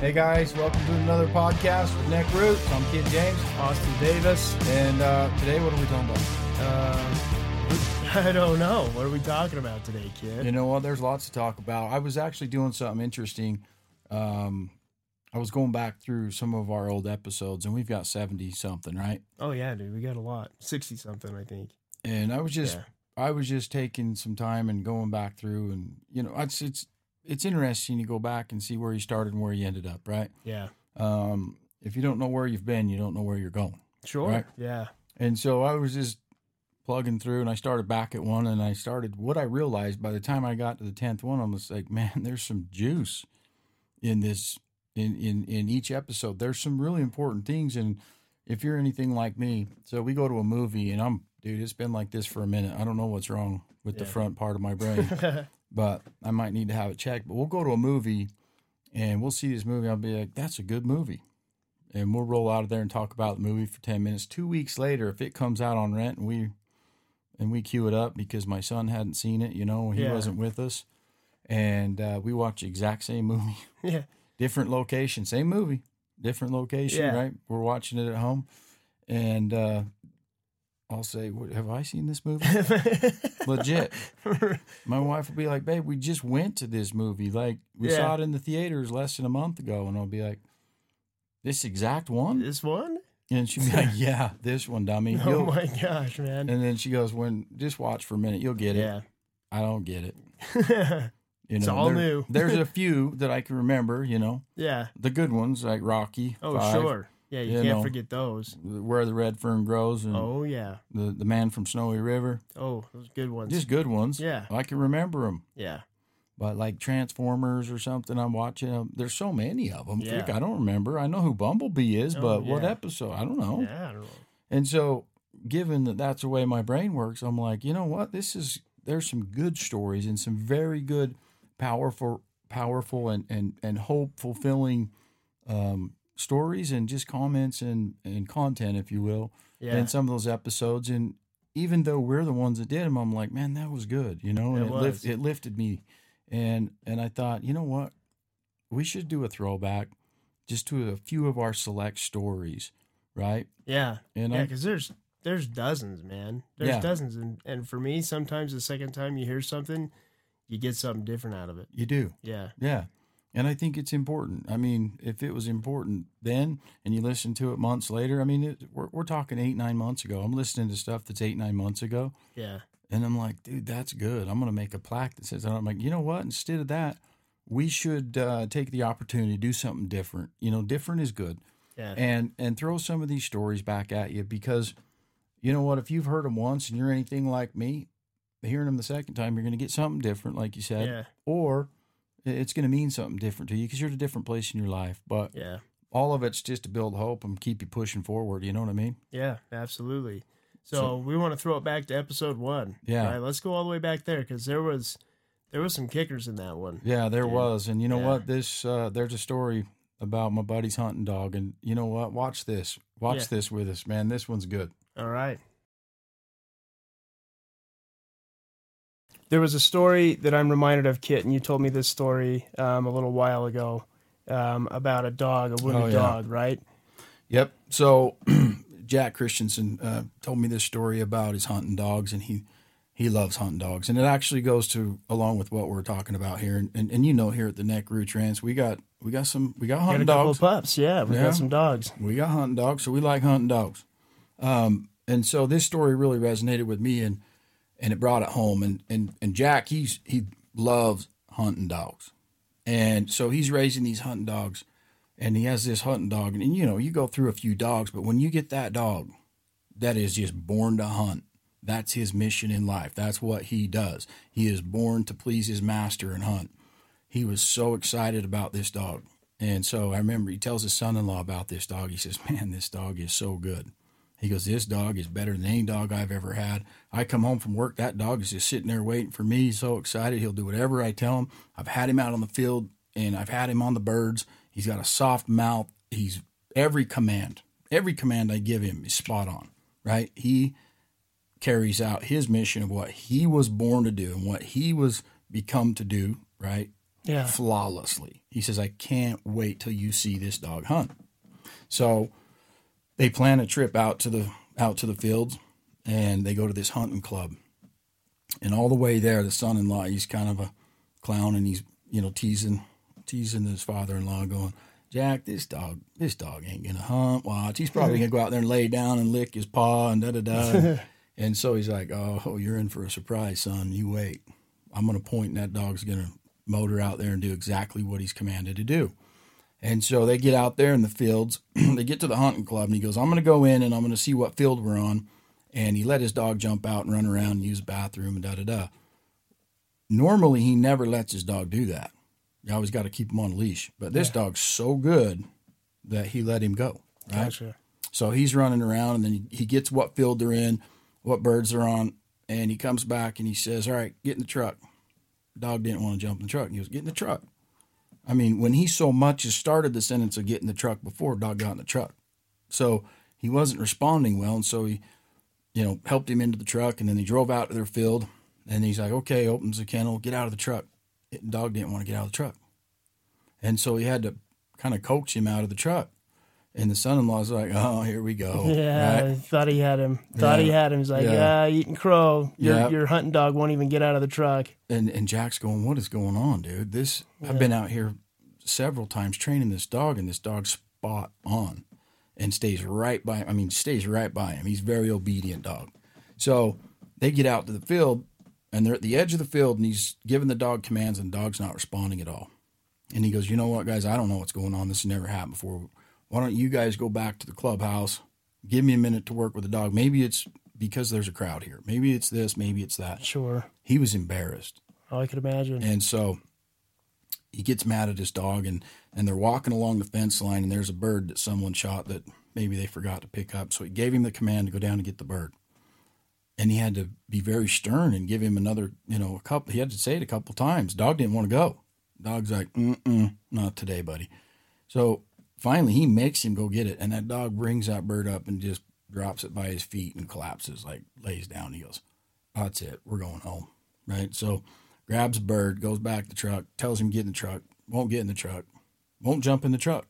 Hey guys, welcome to another podcast with Neck Roots. I'm Kit James, Austin Davis. and uh, today what are we talking about? Uh, I don't know. What are we talking about today, Kit? You know what? There's lots to talk about. I was actually doing something interesting. Um, I was going back through some of our old episodes, and we've got 70 something, right? Oh yeah, dude, we got a lot. Sixty something, I think. And I was just, Yeah. I was just taking some time and going back through, and you know, it's it's it's interesting to go back and see where you started and where you ended up, right? Yeah. Um, if you don't know where you've been, you don't know where you're going. Sure. Right. Yeah. And so I was just plugging through and I started back at one and I started what I realized by the time I got to the 10th one, I was like, man, there's some juice in this, in, in, in each episode. There's some really important things. And if you're anything like me, so we go to a movie and I'm, dude, it's been like this for a minute. I don't know what's wrong with the front part of my brain, but I might need to have it checked. But we'll go to a movie and we'll see this movie. I'll be like, that's a good movie and we'll roll out of there and talk about the movie for 10 minutes. Two weeks later, if it comes out on rent and we and we queue it up because my son hadn't seen it, you know, he Yeah. wasn't with us, and uh, we watch the exact same movie, yeah. different location, same movie, different location, Yeah. right? We're watching it at home, and uh, I'll say, "Have I seen this movie?" Legit. My wife will be like, "Babe, we just went to this movie. Like we Yeah. saw it in the theaters less than a month ago," and I'll be like, "This exact one?" this one? And she'd be like, "Yeah, this one, dummy." Oh You'll- my gosh, man. and then she goes, "When just watch for a minute, you'll get it." yeah. I don't get it. You It's know, all there- new. there's a few that I can remember. You know, yeah. the good ones like Rocky. Oh sure. Yeah, you, you can't know. forget those. Where the red fern grows, and Oh yeah. the the man from Snowy River. Oh, those good ones. Just good ones. Yeah. I can remember them. yeah. But like Transformers or something, I'm watching. Them. there's so many of them. Yeah. I don't remember. I know who Bumblebee is, Oh, but what episode? I don't know. Yeah. I don't know. And so, given that that's the way my brain works, I'm like, you know what? This is there's some good stories and some very good, powerful, powerful and and and hope fulfilling um, stories and just comments and and content, if you will, Yeah. in some of those episodes. And even though we're the ones that did them, I'm like, man, that was good, you know, and It it, lift, it lifted me. And and I thought, you know what? We should do a throwback just to a few of our select stories, right? yeah. And Yeah, because there's there's dozens, man. There's Yeah. dozens, and and for me, sometimes the second time you hear something, you get something different out of it. you do. Yeah, Yeah. And I think it's important. I mean, if it was important then and you listen to it months later, I mean, it, we're, we're talking eight, nine months ago. I'm listening to stuff that's eight, nine months ago. yeah, And I'm like, dude, that's good. I'm going to make a plaque that says that. I'm like, you know what? Instead of that, we should uh, take the opportunity to do something different. You know, different is good. yeah, And, and throw some of these stories back at you because, you know what? If you've heard them once and you're anything like me, hearing them the second time, you're going to get something different, like you said yeah, or it's going to mean something different to you because you're at a different place in your life. But yeah, all of it's just to build hope and keep you pushing forward. You know what I mean? yeah, absolutely. So, So- we want to throw it back to episode one. Yeah. right? let's go all the way back there because there was there was some kickers in that one. Yeah, there was, and you know Yeah. what? This uh, there's a story about my buddy's hunting dog, and you know what? Watch this. Watch Yeah. this with us, man. This one's good. All right. There was a story that I'm reminded of, Kit, and you told me this story um, a little while ago um, about a dog, a wounded Oh, yeah. dog, right? Yep. So Jack Christensen uh, told me this story about his hunting dogs, and he he loves hunting dogs, and it actually goes to along with what we're talking about here. And and, and you know, here at the Neck Roots ranch, we got we got some we got Got a hunting dogs. pups, yeah. We Yeah. got some dogs. We got hunting dogs, so we like hunting dogs. Um, and so this story really resonated with me, and and it brought it home. And and and Jack, he's he loves hunting dogs, and so he's raising these hunting dogs, and he has this hunting dog, and, and you know you go through a few dogs, but when you get that dog, that is just born to hunt. That's his mission in life. That's what he does. He is born to please his master and hunt. He was so excited about this dog. And so I remember he tells his son in law about this dog. He says, Man, this dog is so good. He goes, This dog is better than any dog I've ever had. I come home from work, that dog is just sitting there waiting for me. He's so excited. He'll do whatever I tell him. I've had him out on the field and I've had him on the birds. He's got a soft mouth. He's every command, every command I give him is spot on, right? He carries out his mission of what he was born to do and what he was become to do, right? Yeah. flawlessly. He says, I can't wait till you see this dog hunt. So they plan a trip out to the out to the fields and they go to this hunting club. And all the way there, the son in law, he's kind of a clown and he's, you know, teasing teasing his father in law, going, Jack, this dog, this dog ain't gonna hunt. Watch, he's probably gonna go out there and lay down and lick his paw and da da da. And so he's like, "Oh, you're in for a surprise, son. You wait. I'm gonna point, and that dog's gonna motor out there and do exactly what he's commanded to do." And so they get out there in the fields. they get to the hunting club, and he goes, "I'm gonna go in and I'm gonna see what field we're on." And he let his dog jump out and run around and use the bathroom and da da da. Normally, he never lets his dog do that. You always got to keep him on a leash. But this dog's so good that he let him go. Right. Gotcha. So he's running around and then he, gets what field they're in, what birds they're on, and he comes back and he says, All right, get in the truck. Dog didn't want to jump in the truck. He goes, Get in the truck. I mean, when he so much as started the sentence of get in the truck before, dog got in the truck. So he wasn't responding well. And so he, you know, helped him into the truck and then he drove out to their field and he's like, Okay, opens the kennel, get out of the truck. Dog didn't want to get out of the truck. And so he had to kind of coax him out of the truck. And the son-in-law's like, "Oh, here we go." Yeah, right? thought he had him. Thought he had him. He's like, Yeah. yeah, eating crow. Your Yeah. your hunting dog won't even get out of the truck. And and Jack's going, "What is going on, dude? This I've been out here several times training this dog, and this dog's spot on, and stays right by. Him. I mean, stays right by him. He's a very obedient dog. So they get out to the field, and they're at the edge of the field, and he's giving the dog commands, and the dog's not responding at all. And he goes, "You know what, guys? I don't know what's going on. This has never happened before. Why don't you guys go back to the clubhouse? Give me a minute to work with the dog. Maybe it's because there's a crowd here. Maybe it's this. Maybe it's that." Sure. He was embarrassed. Oh, I could imagine. And so he gets mad at his dog and, and they're walking along the fence line and there's a bird that someone shot that maybe they forgot to pick up. So he gave him the command to go down and get the bird. And he had to be very stern and give him another, you know, a couple. He had to say it a couple times. Dog didn't want to go. Dog's like, mm-mm, not today, buddy. So finally he makes him go get it. And that dog brings that bird up and just drops it by his feet and collapses, like lays down. He goes, that's it. We're going home. Right. So grabs a bird, goes back to the truck, tells him get in the truck, won't get in the truck, won't jump in the truck.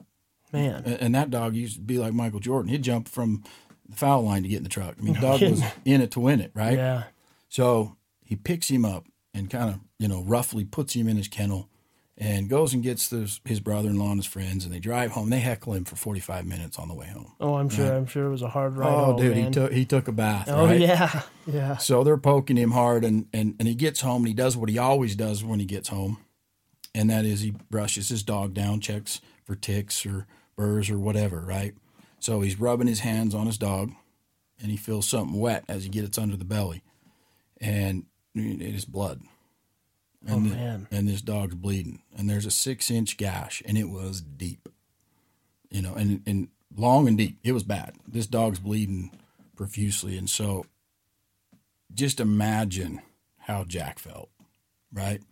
Man. And, and that dog used to be like Michael Jordan. He'd jump from the foul line to get in the truck. I mean, dog was in it to win it, right? Yeah. So he picks him up and kind of, you know, roughly puts him in his kennel and goes and gets his brother in law and his friends and they drive home. They heckle him for 45 minutes on the way home. Oh, I'm sure. I'm sure it was a hard ride. Oh, dude, he took he took a bath. Oh right? yeah, yeah. So they're poking him hard, and, and, and he gets home and he does what he always does when he gets home, and that is he brushes his dog down, checks for ticks or burrs or whatever, right? So he's rubbing his hands on his dog, and he feels something wet as he gets under the belly, and it is blood. Oh And, the- man. and this dog's bleeding, and there's a six inch gash, and it was deep, you know, and and long and deep. It was bad. This dog's bleeding profusely, and so just imagine how Jack felt, right?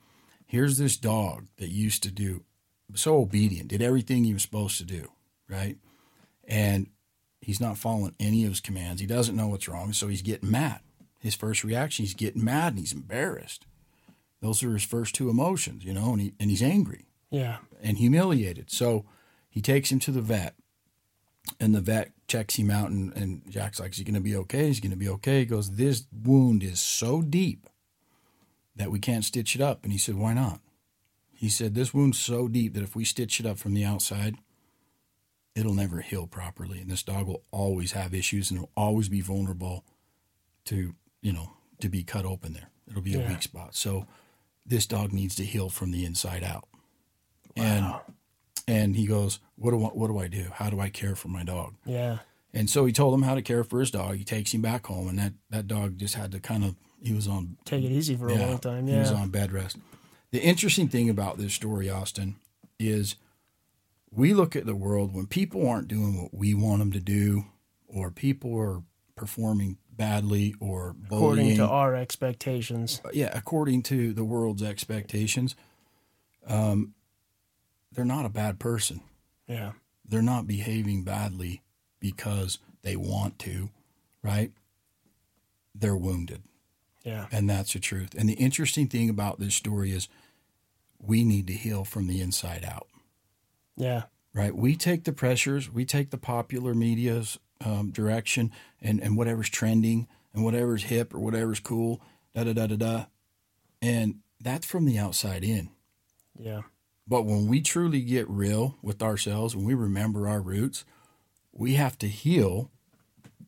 Here's this dog that used to do so obedient, did everything he was supposed to do, right? And he's not following any of his commands. He doesn't know what's wrong, so he's getting mad. His first reaction, he's getting mad and he's embarrassed. Those are his first two emotions, you know, and he and he's angry Yeah. and humiliated. So he takes him to the vet, and the vet checks him out, and, and Jack's like, "Is he going to be okay? He's going to be okay." He goes, "This wound is so deep that we can't stitch it up." And he said, "Why not?" He said, "This wound's so deep that if we stitch it up from the outside, it'll never heal properly, and this dog will always have issues, and it'll always be vulnerable to, you know, to be cut open there. It'll be a weak spot. So." This dog needs to heal from the inside out. And Wow. and he goes, "What do I, what do I do? How do I care for my dog?" Yeah. And so he told him how to care for his dog. He takes him back home, and that that dog just had to kind of he was on Take it easy for a long time. he was on bed rest. The interesting thing about this story, Austin, is we look at the world when people aren't doing what we want them to do, or people are performing badly or bullying. According to our expectations. yeah, according to the world's expectations, um, they're not a bad person Yeah. they're not behaving badly because they want to, right? They're wounded. Yeah. And that's the truth. And the interesting thing about this story is we need to heal from the inside out. Yeah. Right? We take the pressures, we take the popular media's um, direction and, and whatever's trending and whatever's hip or whatever's cool, da da da da da. And that's from the outside in. Yeah. But when we truly get real with ourselves, when we remember our roots, we have to heal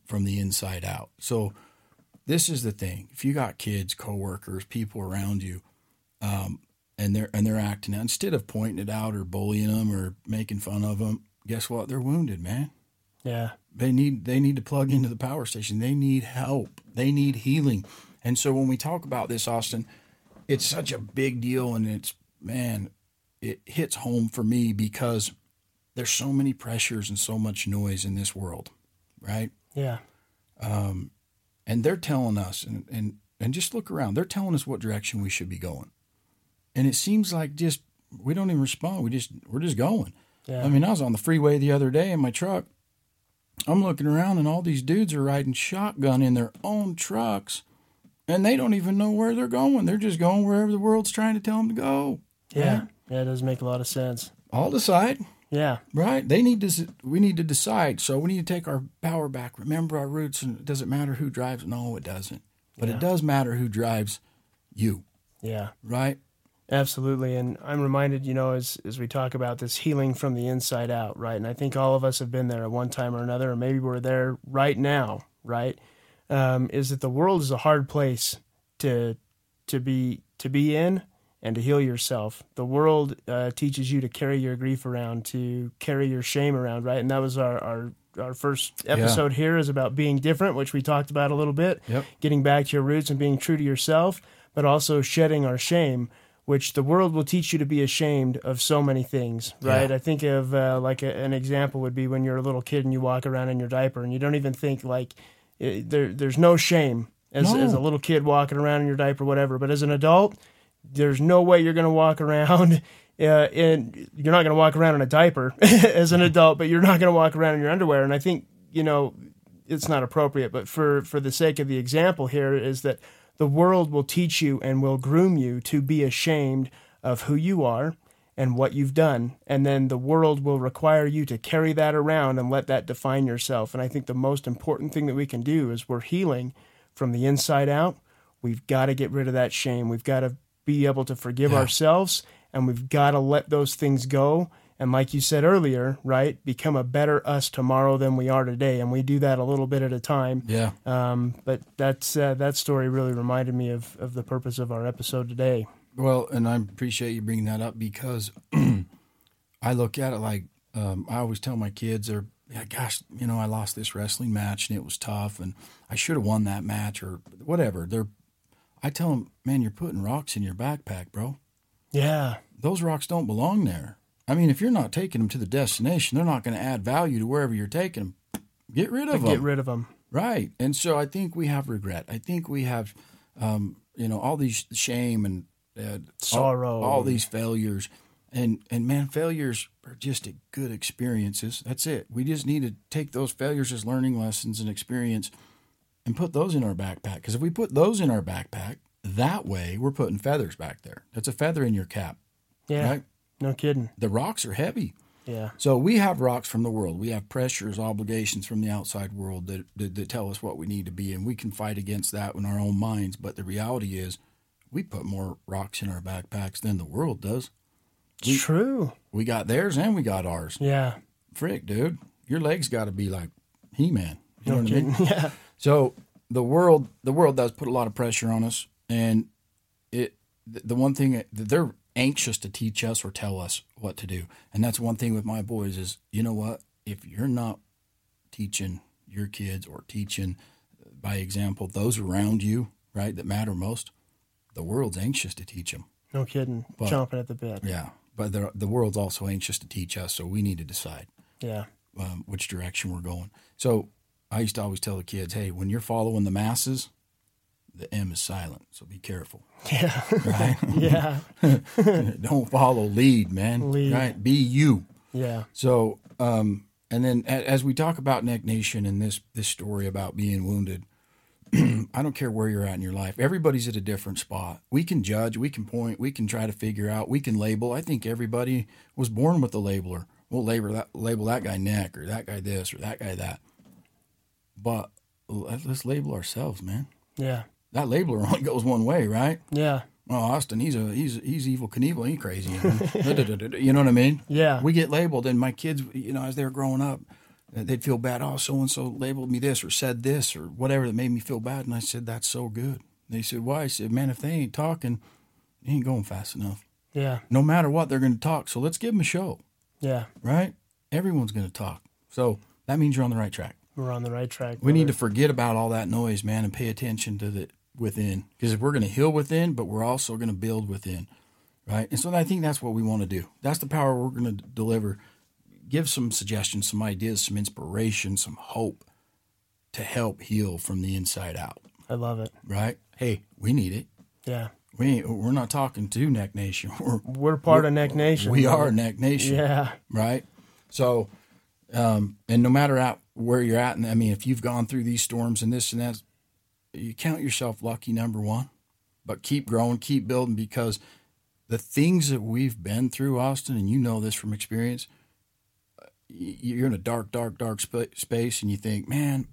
from the inside out. So this is the thing: if you got kids, coworkers, people around you, um, and they're and they're acting out, instead of pointing it out or bullying them or making fun of them, guess what? They're wounded, man. Yeah. They need they need to plug into the power station. They need help. They need healing. And so when we talk about this, Austin, it's such a big deal, and it's man, it hits home for me because there's so many pressures and so much noise in this world, right? Yeah. Um, and they're telling us, and, and and just look around. They're telling us what direction we should be going, and it seems like just we don't even respond. We just we're just going. Yeah. I mean, I was on the freeway the other day in my truck. I'm looking around, and all these dudes are riding shotgun in their own trucks, and they don't even know where they're going. They're just going wherever the world's trying to tell them to go. yeah. right? Yeah. It does make a lot of sense. I'll decide. Yeah. Right? They need to. We need to decide. So we need to take our power back. Remember our roots, and it doesn't matter who drives. No, it doesn't. But Yeah. it does matter who drives you. Yeah. Right? Absolutely. And I'm reminded, you know, as, as we talk about this healing from the inside out, right? And I think all of us have been there at one time or another, or maybe we're there right now, right? Um, is that the world is a hard place to to be to be in and to heal yourself. The world uh, teaches you to carry your grief around, to carry your shame around, right? And that was our our, our first episode here is about being different, which we talked about a little bit Yep. getting back to your roots and being true to yourself, but also shedding our shame, which the world will teach you to be ashamed of so many things, right? Yeah. I think of uh, like a, an example would be when you're a little kid and you walk around in your diaper and you don't even think like it, there, there's no shame as, No. as a little kid walking around in your diaper, whatever. But as an adult, there's no way you're going to walk around. Uh, and you're not going to walk around in a diaper as an adult, but you're not going to walk around in your underwear. And I think you know it's not appropriate, but for for the sake of the example here is that the world will teach you and will groom you to be ashamed of who you are and what you've done, and then the world will require you to carry that around and let that define yourself. And I think the most important thing that we can do is we're healing from the inside out. We've got to get rid of that shame. We've got to be able to forgive Yeah. ourselves, and we've got to let those things go. And like you said earlier, right, become a better us tomorrow than we are today. And we do that a little bit at a time. Yeah. Um, but that's uh, that story really reminded me of, of the purpose of our episode today. Well, and I appreciate you bringing that up because I look at it like um, I always tell my kids, "Are yeah, gosh, you know, I lost this wrestling match and it was tough, and I should have won that match or whatever." They're, I tell them, "Man, you're putting rocks in your backpack, bro. Yeah, Those rocks don't belong there. I mean, if you're not taking them to the destination, they're not going to add value to wherever you're taking them. Get rid of them. get rid of them. Right. And so I think we have regret. I think we have, um, you know, all these shame and uh, Sorrow. all, all these failures. And, and man, failures are just good experiences. That's it. We just need to take those failures as learning lessons and experience and put those in our backpack. Because if we put those in our backpack, that way we're putting feathers back there. That's a feather in your cap, Yeah, right? No kidding. The rocks are heavy. Yeah, So we have rocks from the world. We have pressures, obligations from the outside world that, that, that tell us what we need to be, and we can fight against that in our own minds. But the reality is, we put more rocks in our backpacks than the world does. it's true. We got theirs and we got ours. Yeah, Frick, dude, your legs got to be like He-Man. You know no what I mean? Yeah, So the world, the world does put a lot of pressure on us, and it. The the one thing that they're anxious to teach us or tell us what to do, and that's one thing with my boys is, you know what? If you're not teaching your kids or teaching by example those around you, right, that matter most, the world's anxious to teach them. no kidding. But- Chomping at the bit. Yeah, but the the world's also anxious to teach us, so we need to decide Yeah, um, which direction we're going. So I used to always tell the kids, hey, when you're following the masses, the M is silent, so be careful. yeah, Right? yeah, Don't follow lead, man. Lead. Right? Be you. yeah, So, um, and then as we talk about Neck Nation and this this story about being wounded, I don't care where you're at in your life. Everybody's at a different spot. We can judge, we can point, we can try to figure out, we can label. I think everybody was born with a labeler. We'll label that label that guy neck or that guy this or that guy that. But let's label ourselves, man. Yeah. That labeler only goes one way, right? Yeah. Oh, Austin, he's a he's he's Evel Knievel, he crazy. you know what I mean? Yeah. We get labeled, and my kids, you know, as they were growing up, uh, they'd feel bad. Oh, so and so labeled me this or said this or whatever that made me feel bad. And I said, that's so good. They said, why? I said, man, if they ain't talking, they ain't going fast enough. Yeah. No matter what, they're going to talk. So let's give them a show. Yeah. Right? Everyone's going to talk. So that means you're on the right track. We're on the right track. We need to forget about all that noise, man, and pay attention to the within. Because we're going to heal within, but we're also going to build within. Right? And so I think that's what we want to do. That's the power we're going to deliver give some suggestions, some ideas, some inspiration, some hope to help heal from the inside out. I love it. Right? Hey, we need it. Yeah. We we're not talking to Neck Nation. We're we're part we're, of Neck Nation. We are Neck Nation. Yeah. Right. So, um, and no matter at where you're at, and I mean, if you've gone through these storms and this and that, you count yourself lucky. Number one, but keep growing, keep building because the things that we've been through, Austin, and you know this from experience, you're in a dark, dark, dark sp- space, and you think, man,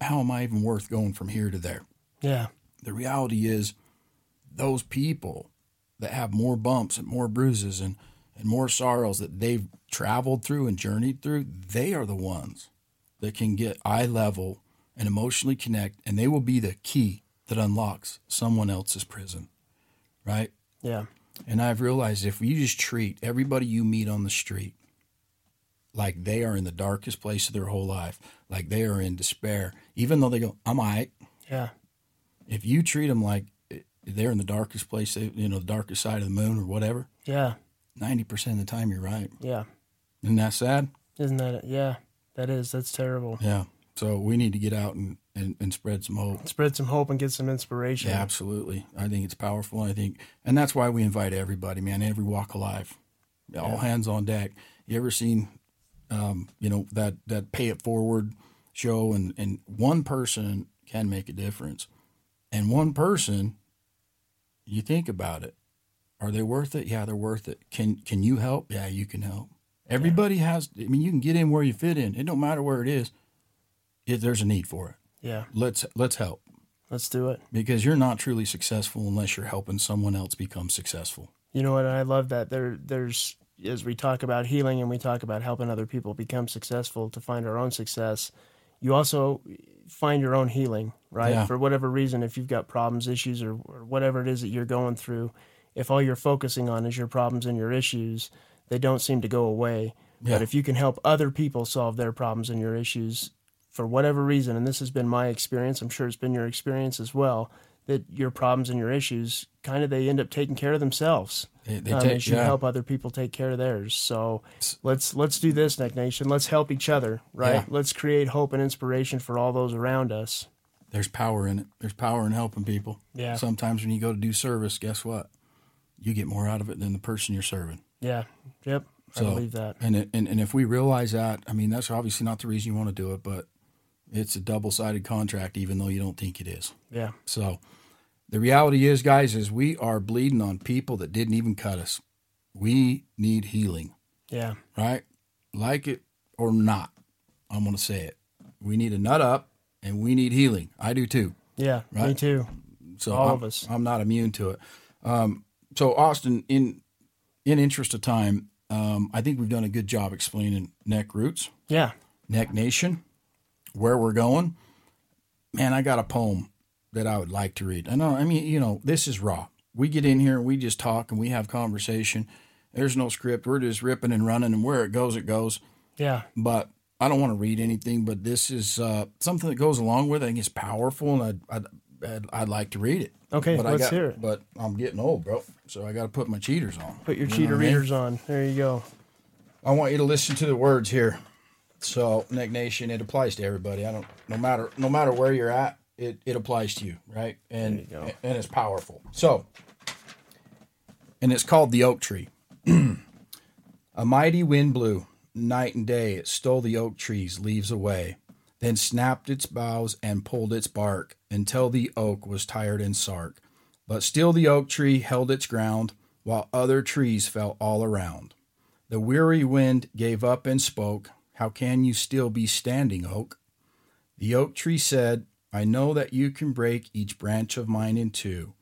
how am I even worth going from here to there? Yeah. The reality is, those people that have more bumps and more bruises and, and more sorrows that they've traveled through and journeyed through, they are the ones that can get eye level and emotionally connect, and they will be the key that unlocks someone else's prison. Right? Yeah. And I've realized if you just treat everybody you meet on the street like they are in the darkest place of their whole life, like they are in despair, even though they go, I'm all right. Yeah. If you treat them like eh, they're in the darkest place, eh, you know, the darkest side of the moon or whatever. Yeah. 90% of the time, you're right. Yeah. Isn't that sad? Isn't that it? Yeah. That is. That's terrible. Yeah. So we need to get out and, and, and spread some hope. Spread some hope and get some inspiration. Yeah, absolutely. I think it's powerful. I think, and that's why we invite everybody, man, every walk of life, all hands on deck. You ever seen um, you know that that pay it forward show, and and one person can make a difference, and one person, you think about it, are they worth it? Yeah, they're worth it. Can can you help? Yeah, you can help. Everybody yeah. has. I mean, you can get in where you fit in. It don't matter where it is. If there's a need for it. Yeah. Let's let's help. Let's do it. Because you're not truly successful unless you're helping someone else become successful. You know what? I love that. There, there's as we talk about healing and we talk about helping other people become successful to find our own success, you also find your own healing, right? Yeah. For whatever reason, if you've got problems, issues, or, or whatever it is that you're going through, if all you're focusing on is your problems and your issues, they don't seem to go away. Yeah. But if you can help other people solve their problems and your issues for whatever reason, and this has been my experience, I'm sure it's been your experience as well, that your problems and your issues kind of they end up taking care of themselves. They, they, um, take, should yeah. help other people take care of theirs. So let's let's do this, Neck Nation. Let's help each other, right? Yeah. Let's create hope and inspiration for all those around us. There's power in it. There's power in helping people. Yeah. Sometimes when you go to do service, guess what? You get more out of it than the person you're serving. Yeah. Yep. I believe that. And, it, and and if we realize that, I mean, that's obviously not the reason you want to do it, but it's a double sided contract, even though you don't think it is. Yeah. So the reality is, guys, is we are bleeding on people that didn't even cut us. We need healing. Yeah. Right? Like it or not, I'm going to say it. We need a nut up and we need healing. I do too. Yeah, right? me too. So all I'm, of us. I'm not immune to it. Um, so Austin, in in interest of time, um, I think we've done a good job explaining neck roots. Yeah. Neck Nation, where we're going. Man, I got a poem that I would like to read. I know, I mean, you know, this is raw. We get in here and we just talk and we have conversation. There's no script. We're just ripping and running, and where it goes, it goes. Yeah. But I don't want to read anything, but this is uh, something that goes along with it. I think it's powerful, and I'd, I'd, I'd, I'd like to read it. Okay, but let's got, hear it. But I'm getting old, bro, so I got to put my cheaters on. Put your you cheater readers I mean? on. There you go. I want you to listen to the words here. So, Neck Nation, it applies to everybody. I don't, no matter, no matter where you're at, it, it applies to you, right? And and it's powerful. So, and it's called the oak tree. a mighty wind blew night and day. It stole the oak tree's leaves away. then snapped its boughs and pulled its bark until the oak was tired and sark. But still the oak tree held its ground, while other trees fell all around. The weary wind gave up and spoke, How can you still be standing, oak? The oak tree said, I know that you can break each branch of mine in two,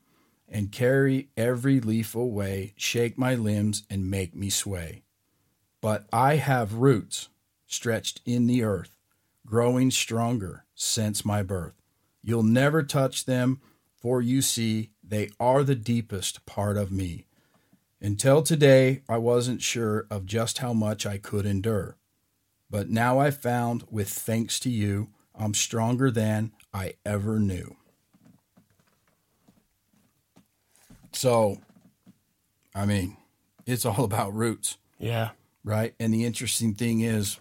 and carry every leaf away, shake my limbs, and make me sway. But I have roots stretched in the earth, growing stronger since my birth. You'll never touch them, for you see, they are the deepest part of me. Until today, I wasn't sure of just how much I could endure. But now I've found, with thanks to you, I'm stronger than I ever knew. So, I mean, it's all about roots, Yeah. right? And the interesting thing is,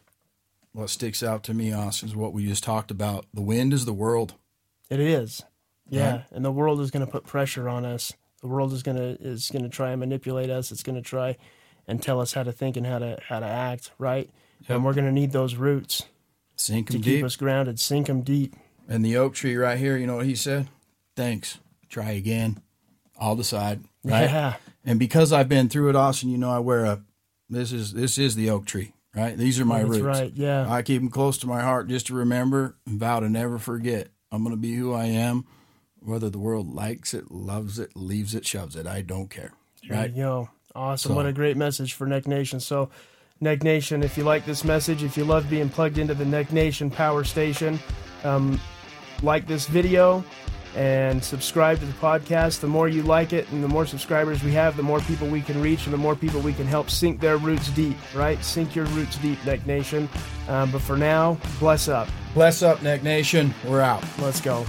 what sticks out to me, Austin, is what we just talked about. The wind is the world. It is. Yeah, Right. and the world is going to put pressure on us. The world is going to is going to try and manipulate us. It's going to try and tell us how to think and how to how to act, right? Yep. And we're going to need those roots Sink to them keep deep. us grounded, sink them deep. And the oak tree right here, you know what he said? Thanks. Try again. I'll decide. Right. Yeah. And because I've been through it, Austin, you know I wear a. This is this is the oak tree, right? These are my That's roots. right. Yeah. I keep them close to my heart just to remember and vow to never forget. I'm going to be who I am, whether the world likes it, loves it, leaves it, shoves it. I don't care. There Right? Yo. Awesome. So- What a great message for Neck Nation. So, Neck Nation, if you like this message, if you love being plugged into the Neck Nation Power Station, um, like this video and subscribe to the podcast. The more you like it and the more subscribers we have, the more people we can reach and the more people we can help sink their roots deep, right? Sink your roots deep, Neck Nation. Um, but for now, bless up. Bless up, Neck Nation. We're out. Let's go.